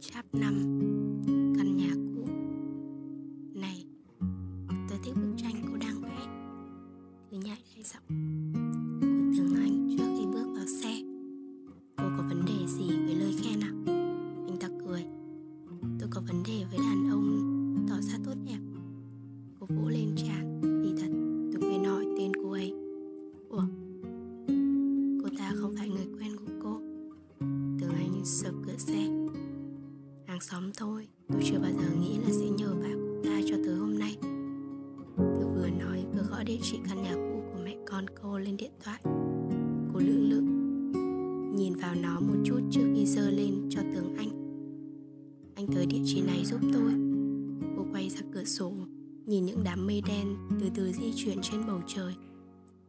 Chap 5 điện thoại. Cô lưỡng lự, Nhìn vào nó một chút trước khi dơ lên cho tường anh. Anh tới địa chỉ này giúp tôi. Cô quay ra cửa sổ, Nhìn những đám mây đen từ từ di chuyển trên bầu trời.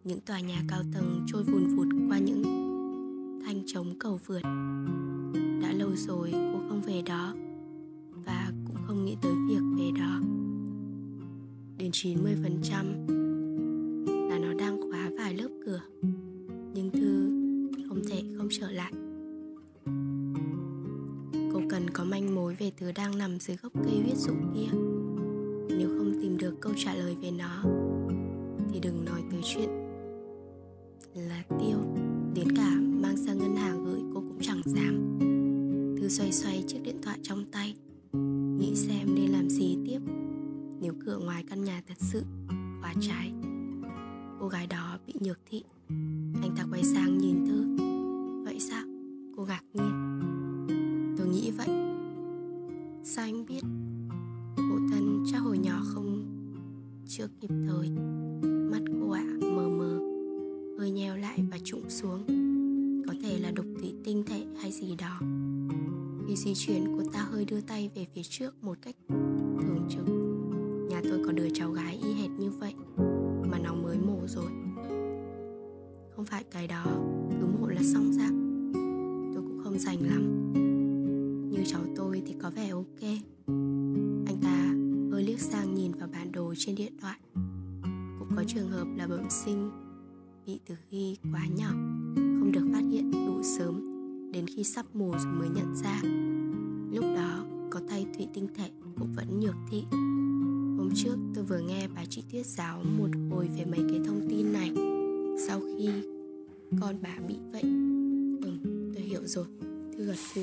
Những tòa nhà cao tầng trôi vùn vụt qua những thanh trống cầu vượt. Đã lâu rồi cô không về đó và cũng không nghĩ tới việc về đó. Đến 90% trở lại. Cô cần có manh mối về thứ đang nằm dưới gốc cây huyết dụ kia. Nếu không tìm được câu trả lời về nó, thì đừng nói tới chuyện là tiêu. Đến cả mang sang ngân hàng gửi, cô cũng chẳng dám. Thư xoay xoay chiếc điện thoại trong tay, Nghĩ xem nên làm gì tiếp. Nếu cửa ngoài căn nhà thật sự khóa trái, Cô gái đó bị nhược thị. Anh ta quay sang nhìn Thư Không phải cái đó Cứ một là xong ra. Tôi cũng không dành lắm. Như cháu tôi thì có vẻ ok. Anh ta hơi liếc sang nhìn vào bản đồ trên điện thoại. Cũng có trường hợp là bẩm sinh Bị từ khi quá nhỏ, Không được phát hiện đủ sớm đến khi sắp mù rồi mới nhận ra. Lúc đó có thay thủy tinh thể cũng vẫn nhược thị. Hôm trước tôi vừa nghe bà chị tuyết giáo một hồi về mấy cái thông tin này. Sau khi con bà bị vậy. Ừ tôi hiểu rồi. Thư gật gù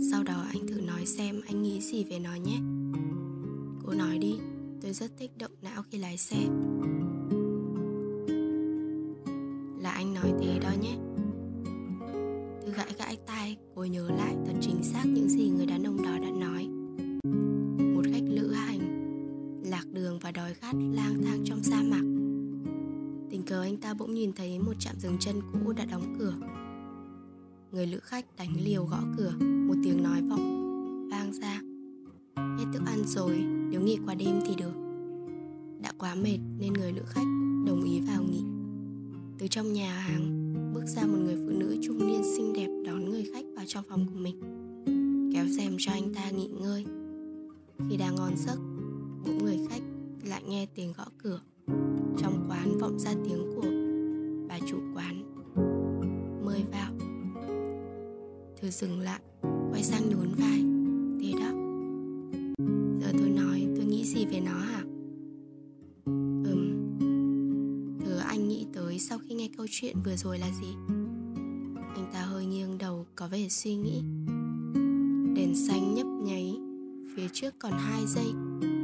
sau đó anh thử nói xem anh nghĩ gì về nó nhé. Cô nói đi, Tôi rất thích động não khi lái xe. Là anh nói thế đó nhé. Tôi gãi gãi tai, Cô nhớ lại thật chính xác những gì người đàn ông đó đã nói. Một khách lữ hành, Lạc đường và đói khát lang thang trong sa mạc. Tình cờ anh ta bỗng nhìn thấy một trạm dừng chân cũ đã đóng cửa. Người lữ khách đánh liều gõ cửa. Một tiếng nói vọng, vang ra. Hết thức ăn rồi, Nếu nghỉ qua đêm thì được. Đã quá mệt nên người lữ khách Đồng ý vào nghỉ. Từ trong nhà hàng, Bước ra một người phụ nữ trung niên xinh đẹp Đón người khách vào trong phòng của mình. Kéo rèm cho anh ta nghỉ ngơi. Khi đang ngon giấc, Bỗng người khách lại nghe tiếng gõ cửa. Trong quán vọng ra tiếng của Bà chủ quán. Mời vào. Thư dừng lại sang nhún vai. Thế đó. Giờ tôi nói, tôi nghĩ gì về nó hả? Ừm. Thứ anh nghĩ tới sau khi nghe câu chuyện vừa rồi là gì? Anh ta hơi nghiêng đầu, có vẻ suy nghĩ. Đèn xanh nhấp nháy, Phía trước còn 2 giây.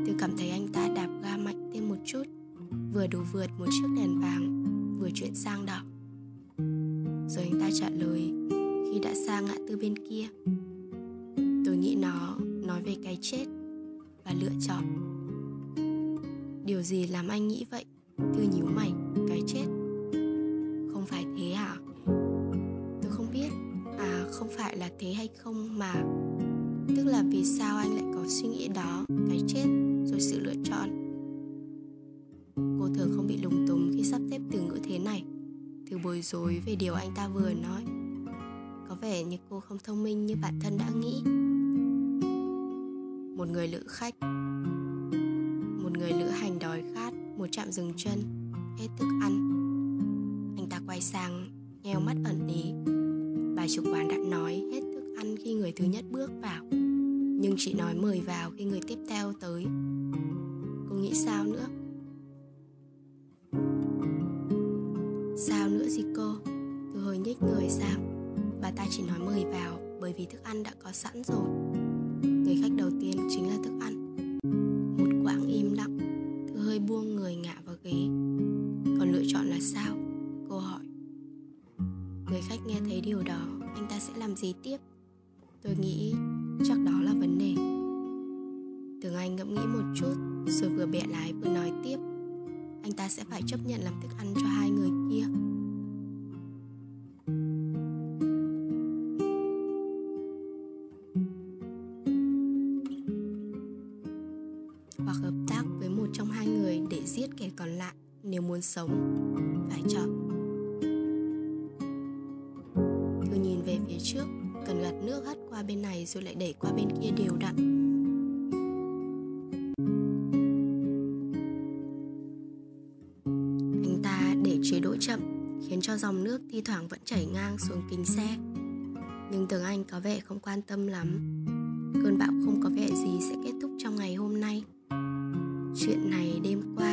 Tôi cảm thấy anh ta đạp ga mạnh thêm một chút, Vừa đủ vượt một chiếc đèn vàng, Vừa chuyển sang đỏ. Rồi anh ta trả lời, khi đã sang ngã tư bên kia nghĩ nó nói về cái chết và lựa chọn. Điều gì làm anh nghĩ vậy? Thư nhíu mày, cái chết. Không phải thế hả? Tôi không biết. À không phải là thế hay không mà. Tức là vì sao anh lại có suy nghĩ đó, cái chết, rồi sự lựa chọn? Cô thường không bị lúng túng khi sắp xếp từ ngữ thế này. Từ bối rối về điều anh ta vừa nói. Có vẻ như cô không thông minh như bản thân đã nghĩ một người lữ khách. Một người lữ hành đói khát, một chạm dừng chân, hết thức ăn. Anh ta quay sang, nheo mắt ẩn ý. Bà chủ quán đã nói hết thức ăn khi người thứ nhất bước vào, nhưng chỉ nói mời vào khi người tiếp theo tới. Cô nghĩ sao nữa? Sao nữa gì cô? Tôi hơi nhích người sang bà ta chỉ nói mời vào bởi vì thức ăn đã có sẵn rồi cách đầu tiên chính là thức ăn. Một quãng im lặng tôi hơi buông người ngả vào ghế. Còn lựa chọn là sao? Cô hỏi. Người khách nghe thấy điều đó, anh ta sẽ làm gì tiếp? Tôi nghĩ chắc đó là vấn đề. Tường Anh ngẫm nghĩ một chút, Rồi vừa bẻ lái vừa nói tiếp. Anh ta sẽ phải chấp nhận làm thức ăn cho hai người kia. Sống. Phải chọn. Thư nhìn về phía trước, cần gạt nước hắt qua bên này rồi lại đẩy qua bên kia đều đặn. Anh ta để chế độ chậm, khiến cho dòng nước thi thoảng vẫn chảy ngang xuống kính xe. Nhưng tường anh có vẻ không quan tâm lắm. Cơn bão không có vẻ gì sẽ kết thúc trong ngày hôm nay. Chuyện này đêm qua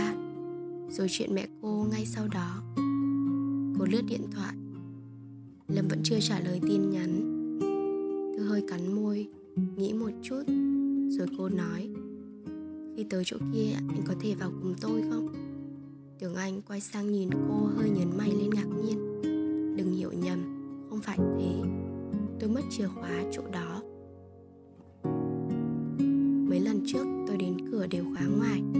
rồi chuyện mẹ cô ngay sau đó. Cô lướt điện thoại. Lâm vẫn chưa trả lời tin nhắn. Thư hơi cắn môi, nghĩ một chút Rồi cô nói Khi tới chỗ kia anh có thể vào cùng tôi không? Tưởng Anh quay sang nhìn cô hơi nhấn mày lên ngạc nhiên. Đừng hiểu nhầm, không phải thế. Tôi mất chìa khóa chỗ đó. Mấy lần trước tôi đến cửa đều khóa ngoài.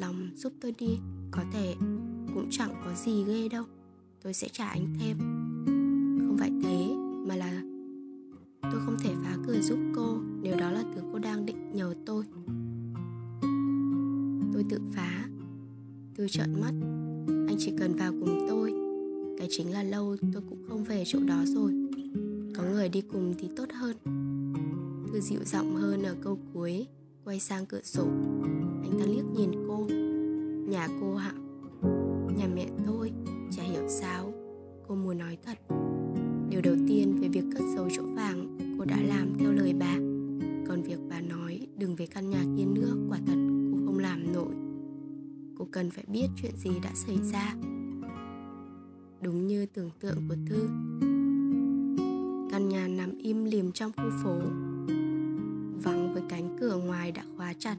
Lòng giúp tôi đi. Có thể cũng chẳng có gì ghê đâu. Tôi sẽ trả anh thêm. Không phải thế, mà là tôi không thể phá cửa giúp cô. Nếu đó là thứ cô đang định nhờ tôi tôi tự phá. Tôi trợn mắt. Anh chỉ cần vào cùng tôi. Cái chính là lâu, tôi cũng không về chỗ đó rồi. Có người đi cùng thì tốt hơn. Thư dịu giọng hơn ở câu cuối. Quay sang cửa sổ anh ta liếc nhìn cô. Nhà cô hả nhà mẹ tôi chả hiểu sao cô muốn nói thật. Điều đầu tiên về việc cất giấu chỗ vàng cô đã làm theo lời bà. Còn việc bà nói đừng về căn nhà kia nữa quả thật cô không làm nổi. Cô cần phải biết chuyện gì đã xảy ra. Đúng như tưởng tượng của thư, căn nhà nằm im lìm trong khu phố. Vắng với cánh cửa ngoài đã khóa chặt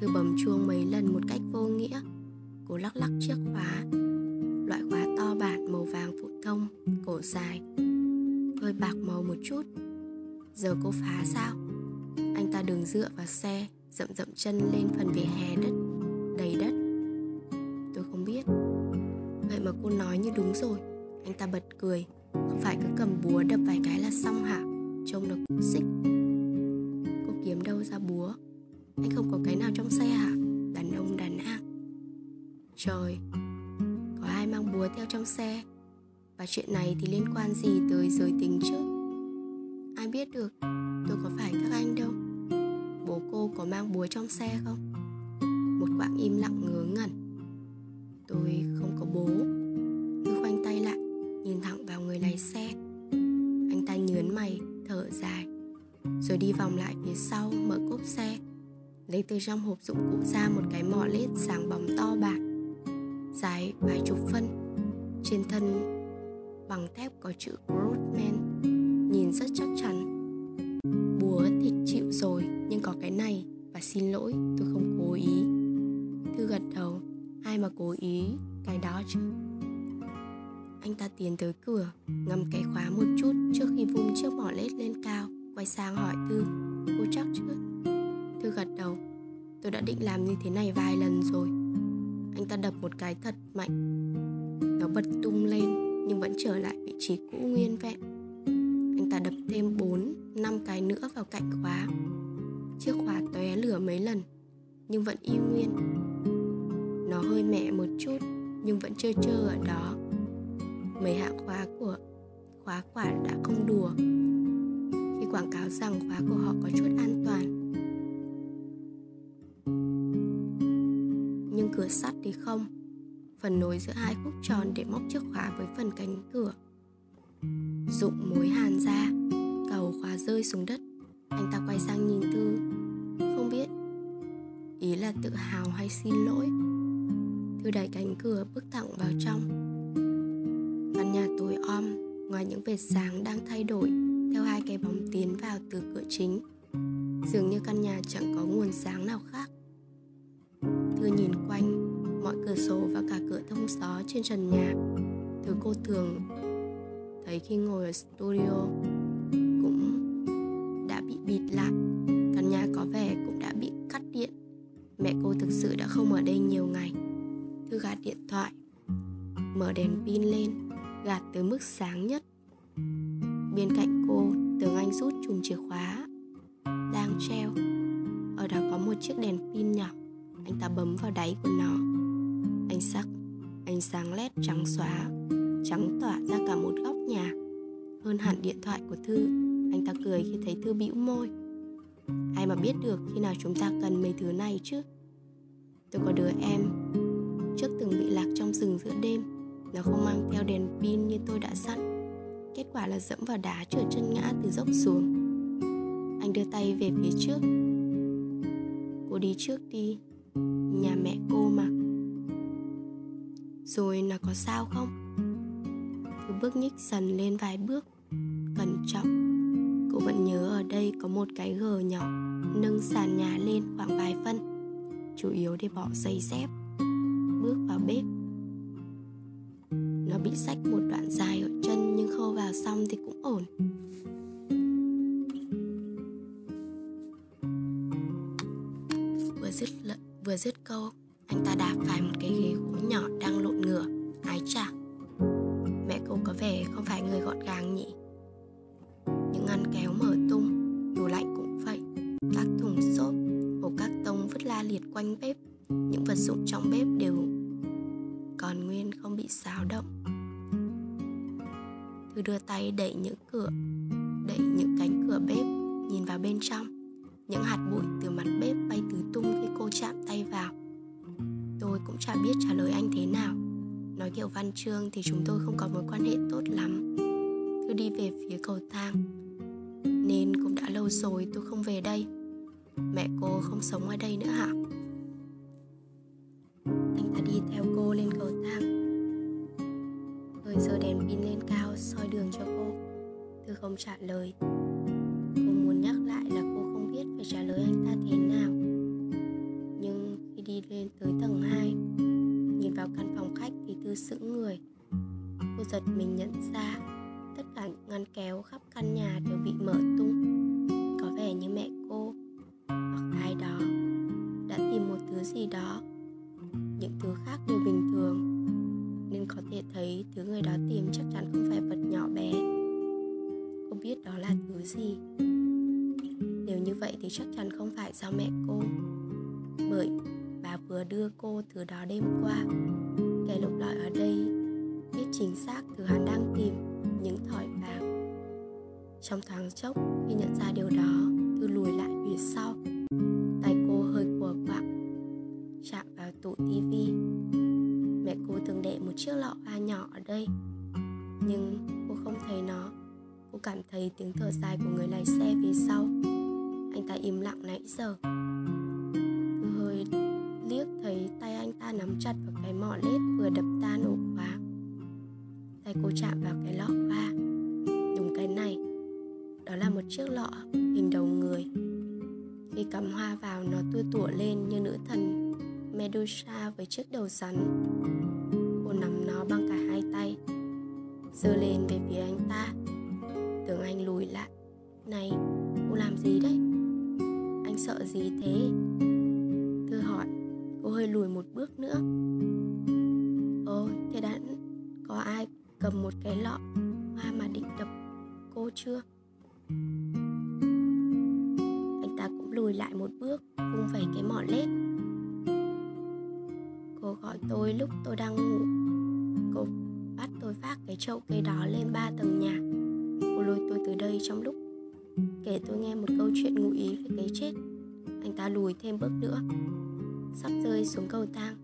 thư bấm chuông mấy lần một cách vô nghĩa. Cô lắc lắc chiếc khóa. Loại khóa to bản màu vàng phổ thông, Cổ dài. Hơi bạc màu một chút. Giờ cô phá sao? Anh ta đừng dựa vào xe, Dậm dậm chân lên phần vỉa hè đất, Đầy đất. Tôi không biết. Vậy mà cô nói như đúng rồi. Anh ta bật cười. Không phải cứ cầm búa đập vài cái là xong hả? Trông nó cũng xích. Anh không có cái nào trong xe hả? Đàn ông đàn an Trời, có ai mang búa theo trong xe? Và chuyện này thì liên quan gì tới giới tính chứ? Ai biết được tôi có phải các anh đâu. Bố cô có mang búa trong xe không? Một quãng im lặng ngớ ngẩn. Tôi không có bố. Tôi khoanh tay lại Nhìn thẳng vào người lái xe. Anh ta nhớn mày thở dài Rồi đi vòng lại phía sau Mở cốp xe. Lấy từ trong hộp dụng cụ ra một cái mỏ lết sáng bóng to bạc, dài vài chục phân. Trên thân bằng thép có chữ Grootman nhìn rất chắc chắn. Búa thì chịu rồi nhưng có cái này và xin lỗi tôi không cố ý. Thư gật đầu ai mà cố ý cái đó chứ. Anh ta tiến tới cửa Ngâm cái khóa một chút Trước khi vung chiếc mỏ lết lên cao Quay sang hỏi Thư Cô chắc chứ Thư gật đầu. Tôi đã định làm như thế này vài lần rồi. Anh ta đập một cái thật mạnh. Nó bật tung lên Nhưng vẫn trở lại vị trí cũ nguyên vẹn. Anh ta đập thêm 4, 5 cái nữa vào cạnh khóa. Chiếc khóa tóe lửa mấy lần Nhưng vẫn y nguyên. Nó hơi mẹ một chút Nhưng vẫn trơ trơ ở đó. Mấy hạng khóa của khóa quả đã không đùa. Khi quảng cáo rằng khóa của họ có chút an toàn sắt thì không? Phần nối giữa hai khúc tròn để móc chiếc khóa với phần cánh cửa. Dụng mối hàn ra, Cầu khóa rơi xuống đất. Anh ta quay sang nhìn Tư. Không biết, Ý là tự hào hay xin lỗi? Thư đẩy cánh cửa bước thẳng vào trong. Căn nhà tối om, Ngoài những vệt sáng đang thay đổi Theo hai cái bóng tiến vào từ cửa chính. Dường như căn nhà chẳng có nguồn sáng nào khác. Thư nhìn quanh Mọi cửa sổ và cả cửa thông gió trên trần nhà. Thứ cô thường thấy khi ngồi ở studio cũng đã bị bịt lại. Căn nhà có vẻ cũng đã bị cắt điện. Mẹ cô thực sự đã không ở đây nhiều ngày. Thư gạt điện thoại, mở đèn pin lên, gạt tới mức sáng nhất. Bên cạnh cô, tường anh rút chùm chìa khóa đang treo. Ở đó có một chiếc đèn pin nhỏ. Anh ta bấm vào đáy của nó. Anh sắc, ánh sáng led trắng xóa, trắng tỏa ra cả một góc nhà. Hơn hẳn điện thoại của thư, anh ta cười khi thấy thư bĩu môi. Ai mà biết được khi nào chúng ta cần mấy thứ này chứ? Tôi có đứa em, trước từng bị lạc trong rừng giữa đêm. Nó không mang theo đèn pin như tôi đã sẵn. Kết quả là dẫm vào đá trượt chân ngã từ dốc xuống. Anh đưa tay về phía trước. Cô đi trước đi, nhà mẹ cô mà rồi là có sao không? Cứ bước nhích dần lên vài bước. Cẩn trọng. Cô vẫn nhớ ở đây có một cái gờ nhỏ nâng sàn nhà lên khoảng vài phân. Chủ yếu để bỏ giày dép. Bước vào bếp. Nó bị sách một đoạn dài ở chân nhưng khâu vào xong thì cũng ổn. Vừa dứt lợ, vừa dứt câu anh ta đạp phải một cái ghế gỗ nhọn. Người gọn gàng nhỉ? Những ngăn kéo mở tung tủ lạnh cũng vậy. Các thùng xốp hộp các tông vứt la liệt quanh bếp, những vật dụng trong bếp đều còn nguyên không bị xáo động. Thư đưa tay đẩy những nói thì chúng tôi không có mối quan hệ tốt lắm. Thư đi về phía cầu thang. Nên cũng đã lâu rồi tôi không về đây. Mẹ cô không sống ở đây nữa hả? Anh ta đi theo cô lên cầu thang. Người giơ đèn pin lên cao soi đường cho cô. Thư không trả lời. Cô muốn nhắc lại là cô không biết phải trả lời anh ta thế nào. Nhưng khi đi lên tới tầng 2 vào căn phòng khách thì thư sững người. Cô giật mình nhận ra, tất cả những ngăn kéo khắp căn nhà đều bị mở tung. Có vẻ như mẹ cô hoặc ai đó đã tìm một thứ gì đó. Những thứ khác đều bình thường nên có thể thấy thứ người đó tìm chắc chắn không phải vật nhỏ bé. Cô biết đó là thứ gì? Nếu như vậy thì chắc chắn không phải do mẹ cô. Bởi vừa đưa cô thứ đó đêm qua. Kẻ lục lọi ở đây, biết chính xác thứ hắn đang tìm, những thỏi vàng. Trong thoáng chốc, khi nhận ra điều đó thư lùi lại phía sau. Tay cô hơi cùa quạng, chạm vào tủ tivi mẹ cô từng để một chiếc lọ hoa nhỏ ở đây, nhưng cô không thấy nó. Cô cảm thấy tiếng thở dài của người lái xe phía sau. Anh ta im lặng nãy giờ. Ta nắm chặt vào cái mỏ lết vừa đập tan ổ khóa tay cô chạm vào cái lọ hoa đúng cái này. Đó là một chiếc lọ hình đầu người. Khi cắm hoa vào, nó tua tủa lên như nữ thần Medusa với chiếc đầu rắn. Cô nắm nó bằng cả hai tay, giơ lên về phía anh ta. Tưởng anh lùi lại. Này, cô làm gì đấy? Anh sợ gì thế? Cô hơi lùi một bước nữa. Ồ, thế đã có ai cầm một cái lọ hoa mà định đập cô chưa? Anh ta cũng lùi lại một bước vung vẩy cái mỏ lết. Cô gọi tôi lúc tôi đang ngủ. Cô bắt tôi vác cái chậu cây đó lên ba tầng nhà. Cô lôi tôi từ đây trong lúc kể tôi nghe một câu chuyện ngụ ý về cái chết. Anh ta lùi thêm bước nữa sắp rơi xuống cầu thang.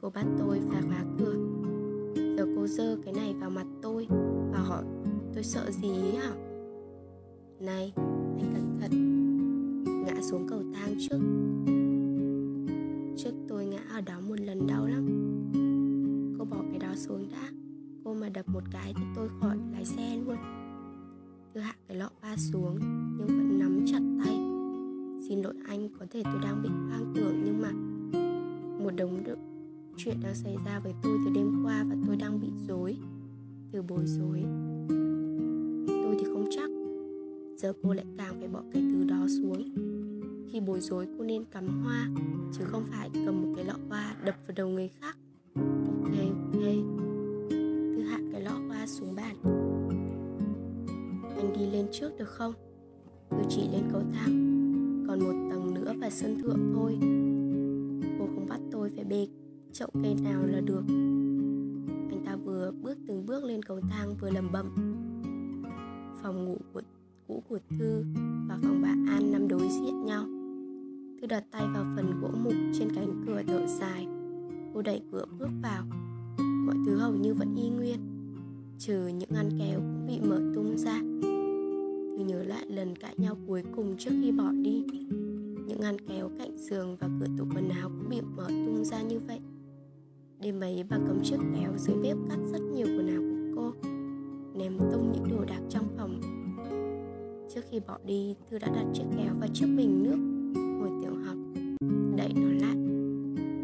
Cô bắt tôi phải khóa cửa. Giờ cô dơ cái này vào mặt tôi và hỏi tôi sợ gì ấy hả? Này, anh cẩn thận, ngã xuống cầu thang trước. Trước tôi ngã ở đó một lần đau lắm. Cô bỏ cái đó xuống đã. Cô mà đập một cái thì tôi khỏi lái xe luôn. Tôi hạ cái lọ ba xuống, nhưng vẫn nắm chặt tay xin lỗi anh có thể tôi đang bị hoang tưởng, nhưng mà một đống đựng chuyện đang xảy ra với tôi từ đêm qua và tôi đang bị dối từ bối rối. Tôi thì không chắc. Giờ cô lại càng phải bỏ cái thứ đó xuống. Khi bối rối, cô nên cắm hoa, chứ không phải cầm một cái lọ hoa đập vào đầu người khác. Ok ok. Thư hạ cái lọ hoa xuống bàn. Anh đi lên trước được không? Tôi chỉ lên cầu thang còn một tầng nữa và sân thượng thôi. Cô không bắt tôi phải bê chậu cây nào là được. Anh ta vừa bước từng bước lên cầu thang vừa lầm bầm phòng ngủ của, cũ của thư và phòng bà an nằm đối diện nhau. Thư đặt tay vào phần gỗ mục trên cánh cửa thở dài. Cô đẩy cửa bước vào. Mọi thứ hầu như vẫn y nguyên, trừ những ngăn kéo cũng bị mở tung ra nhớ lại lần cãi nhau cuối cùng trước khi bỏ đi. Những ngăn kéo cạnh giường và cửa tủ quần áo cũng bị mở tung ra như vậy. Đêm ấy bà cầm chiếc kéo dưới bếp cắt rất nhiều quần áo của cô Ném tung những đồ đạc trong phòng. Trước khi bỏ đi, Thư đã đặt chiếc kéo vào chiếc bình nước hồi tiểu học Đẩy nó lại.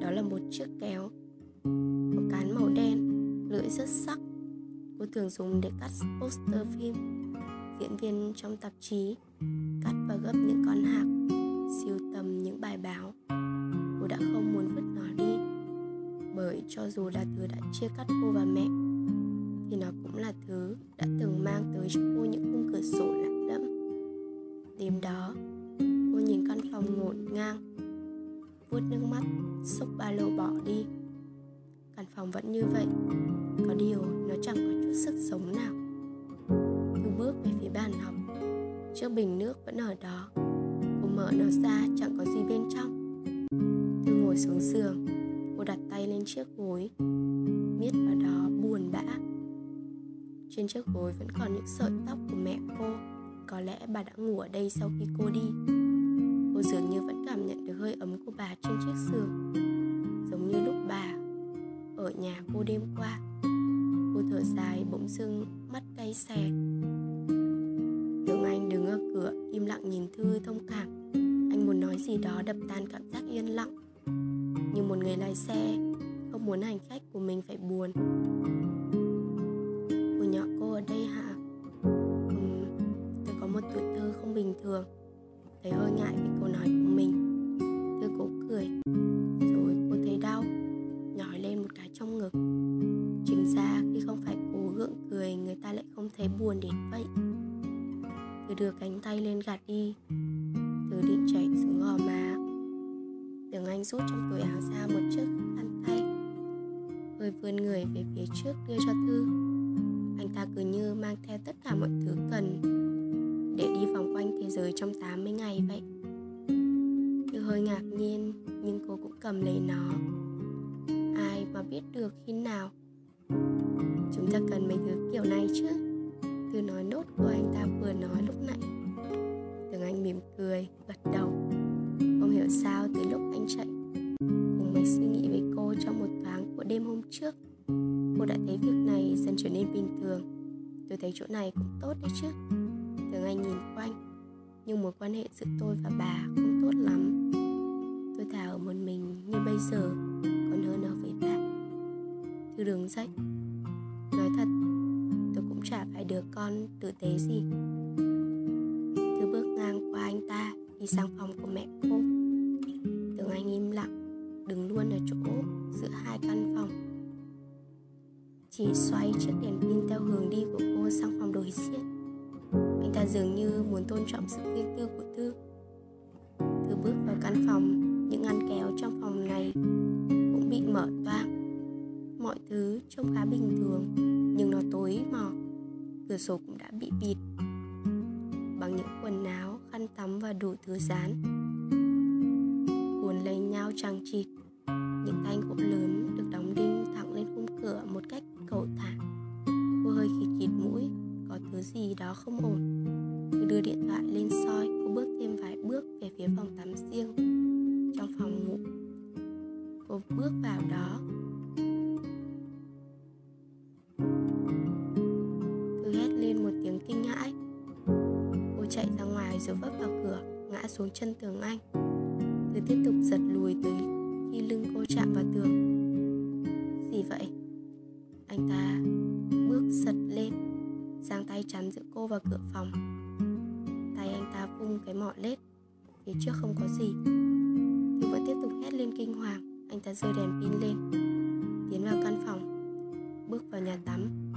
Đó là một chiếc kéo Có cán màu đen, lưỡi rất sắc Cô thường dùng để cắt poster phim. Diễn viên trong tạp chí Cắt và gấp những con hạc, Siêu tầm những bài báo. Cô đã không muốn vứt nó đi, bởi cho dù là thứ đã chia cắt cô và mẹ, thì nó cũng là thứ đã từng mang tới cho cô những khung cửa sổ lạ lẫm. Đêm đó, cô nhìn căn phòng ngổn ngang, vuốt nước mắt, xốc ba lô bỏ đi. Căn phòng vẫn như vậy, có điều nó chẳng có chút sức sống nào. Chiếc bình nước vẫn ở đó. Cô mở nó ra, chẳng có gì bên trong. Tôi ngồi xuống giường. Cô đặt tay lên chiếc gối. Miết vào đó, buồn bã. Trên chiếc gối vẫn còn những sợi tóc của mẹ cô. Có lẽ bà đã ngủ ở đây sau khi cô đi. Cô dường như vẫn cảm nhận được hơi ấm của bà trên chiếc giường. Giống như lúc bà ở nhà cô đêm qua. Cô thở dài, bỗng dưng mắt cay xè cửa im lặng nhìn Thư thông cảm Anh muốn nói gì đó đập tan cảm giác yên lặng. Như một người lái xe không muốn hành khách của mình phải buồn. Hồi nhỏ cô ở đây hả? Ừ, tôi có một tuổi thơ không bình thường. Thấy hơi ngại vì câu nói của mình. Thư cố cười rồi cô thấy đau nhói lên một cái trong ngực. Chính ra khi không phải cố gượng cười người ta lại không thấy buồn đến vậy tôi đưa cánh tay lên gạt đi. Tôi định chạy xuống gò má. Tưởng Anh rút trong túi áo ra một chiếc khăn tay. Hơi vươn người về phía trước đưa cho Thư Anh ta cứ như mang theo tất cả mọi thứ cần Để đi vòng quanh thế giới trong 80 ngày vậy. Thư hơi ngạc nhiên, Nhưng cô cũng cầm lấy nó. Ai mà biết được khi nào Chúng ta cần mấy thứ kiểu này chứ? Nói nốt câu anh ta vừa nói lúc nãy. Tường Anh mỉm cười, gật đầu. Không hiểu sao từ lúc anh chạy Cùng mạch suy nghĩ với cô trong một thoáng của đêm hôm trước. Cô đã thấy việc này dần trở nên bình thường. Tôi thấy chỗ này cũng tốt đấy chứ. Thường anh nhìn quanh Nhưng mối quan hệ giữa tôi và bà không tốt lắm. Tôi thà ở một mình như bây giờ Còn hơn ở với bà. Thư đứng dậy Nói thật đứa con tử tế gì? Thư bước ngang qua anh ta, Đi sang phòng của mẹ cô. Tưởng anh im lặng, Đứng luôn ở chỗ, giữa hai căn phòng. Chỉ xoay chiếc đèn pin theo hướng đi của cô sang phòng đối diện. Anh ta dường như muốn tôn trọng sự riêng tư của Thư Thư bước vào căn phòng, Những ngăn kéo trong phòng này cũng bị mở toang. Mọi thứ trông khá bình thường, Nhưng nó tối mò Cửa sổ cũng đã bị bịt. Bằng những quần áo, khăn tắm và đủ thứ dán. Cuốn lấy nhau chằng chịt. Những thanh gỗ lớn được đóng đinh thẳng lên khung cửa một cách cầu thả. Cô hơi khịt khịt mũi Có thứ gì đó không ổn. Cô đưa điện thoại lên soi Cô bước thêm vài bước về phía phòng tắm riêng Trong phòng ngủ. Cô bước vào đó. Xuống chân tường anh. Tôi tiếp tục giật lùi tới khi lưng cô chạm vào tường. Gì vậy? Anh ta bước giật lên, Giang tay chắn giữa cô và cửa phòng. Tay anh ta vung cái mỏ lết, Phía trước không có gì. Thì vẫn tiếp tục hét lên kinh hoàng, Anh ta rơi đèn pin lên, Tiến vào căn phòng, Bước vào nhà tắm.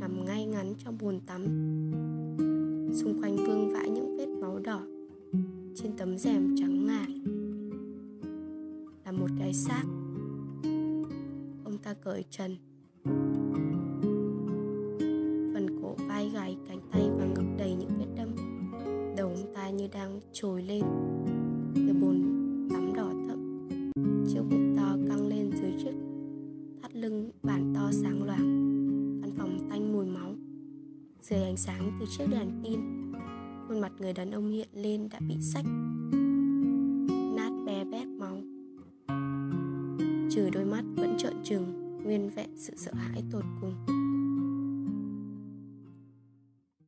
Nằm ngay ngắn trong bồn tắm Trên tấm rèm trắng ngà. Là một cái xác. Ông ta cởi trần. Phần cổ vai gáy cánh tay và ngực đầy những vết đâm. Đầu ông ta như đang trồi lên. Từ bồn tắm đỏ thẫm. Chiếc bụng to căng lên dưới chiếc thắt lưng, bản to sáng loáng Căn phòng tanh mùi máu. Dưới ánh sáng từ chiếc đèn người đàn ông hiện lên đã bị sách Nát be bét máu. Trừ đôi mắt vẫn trợn trừng, Nguyên vẹn sự sợ hãi tột cùng.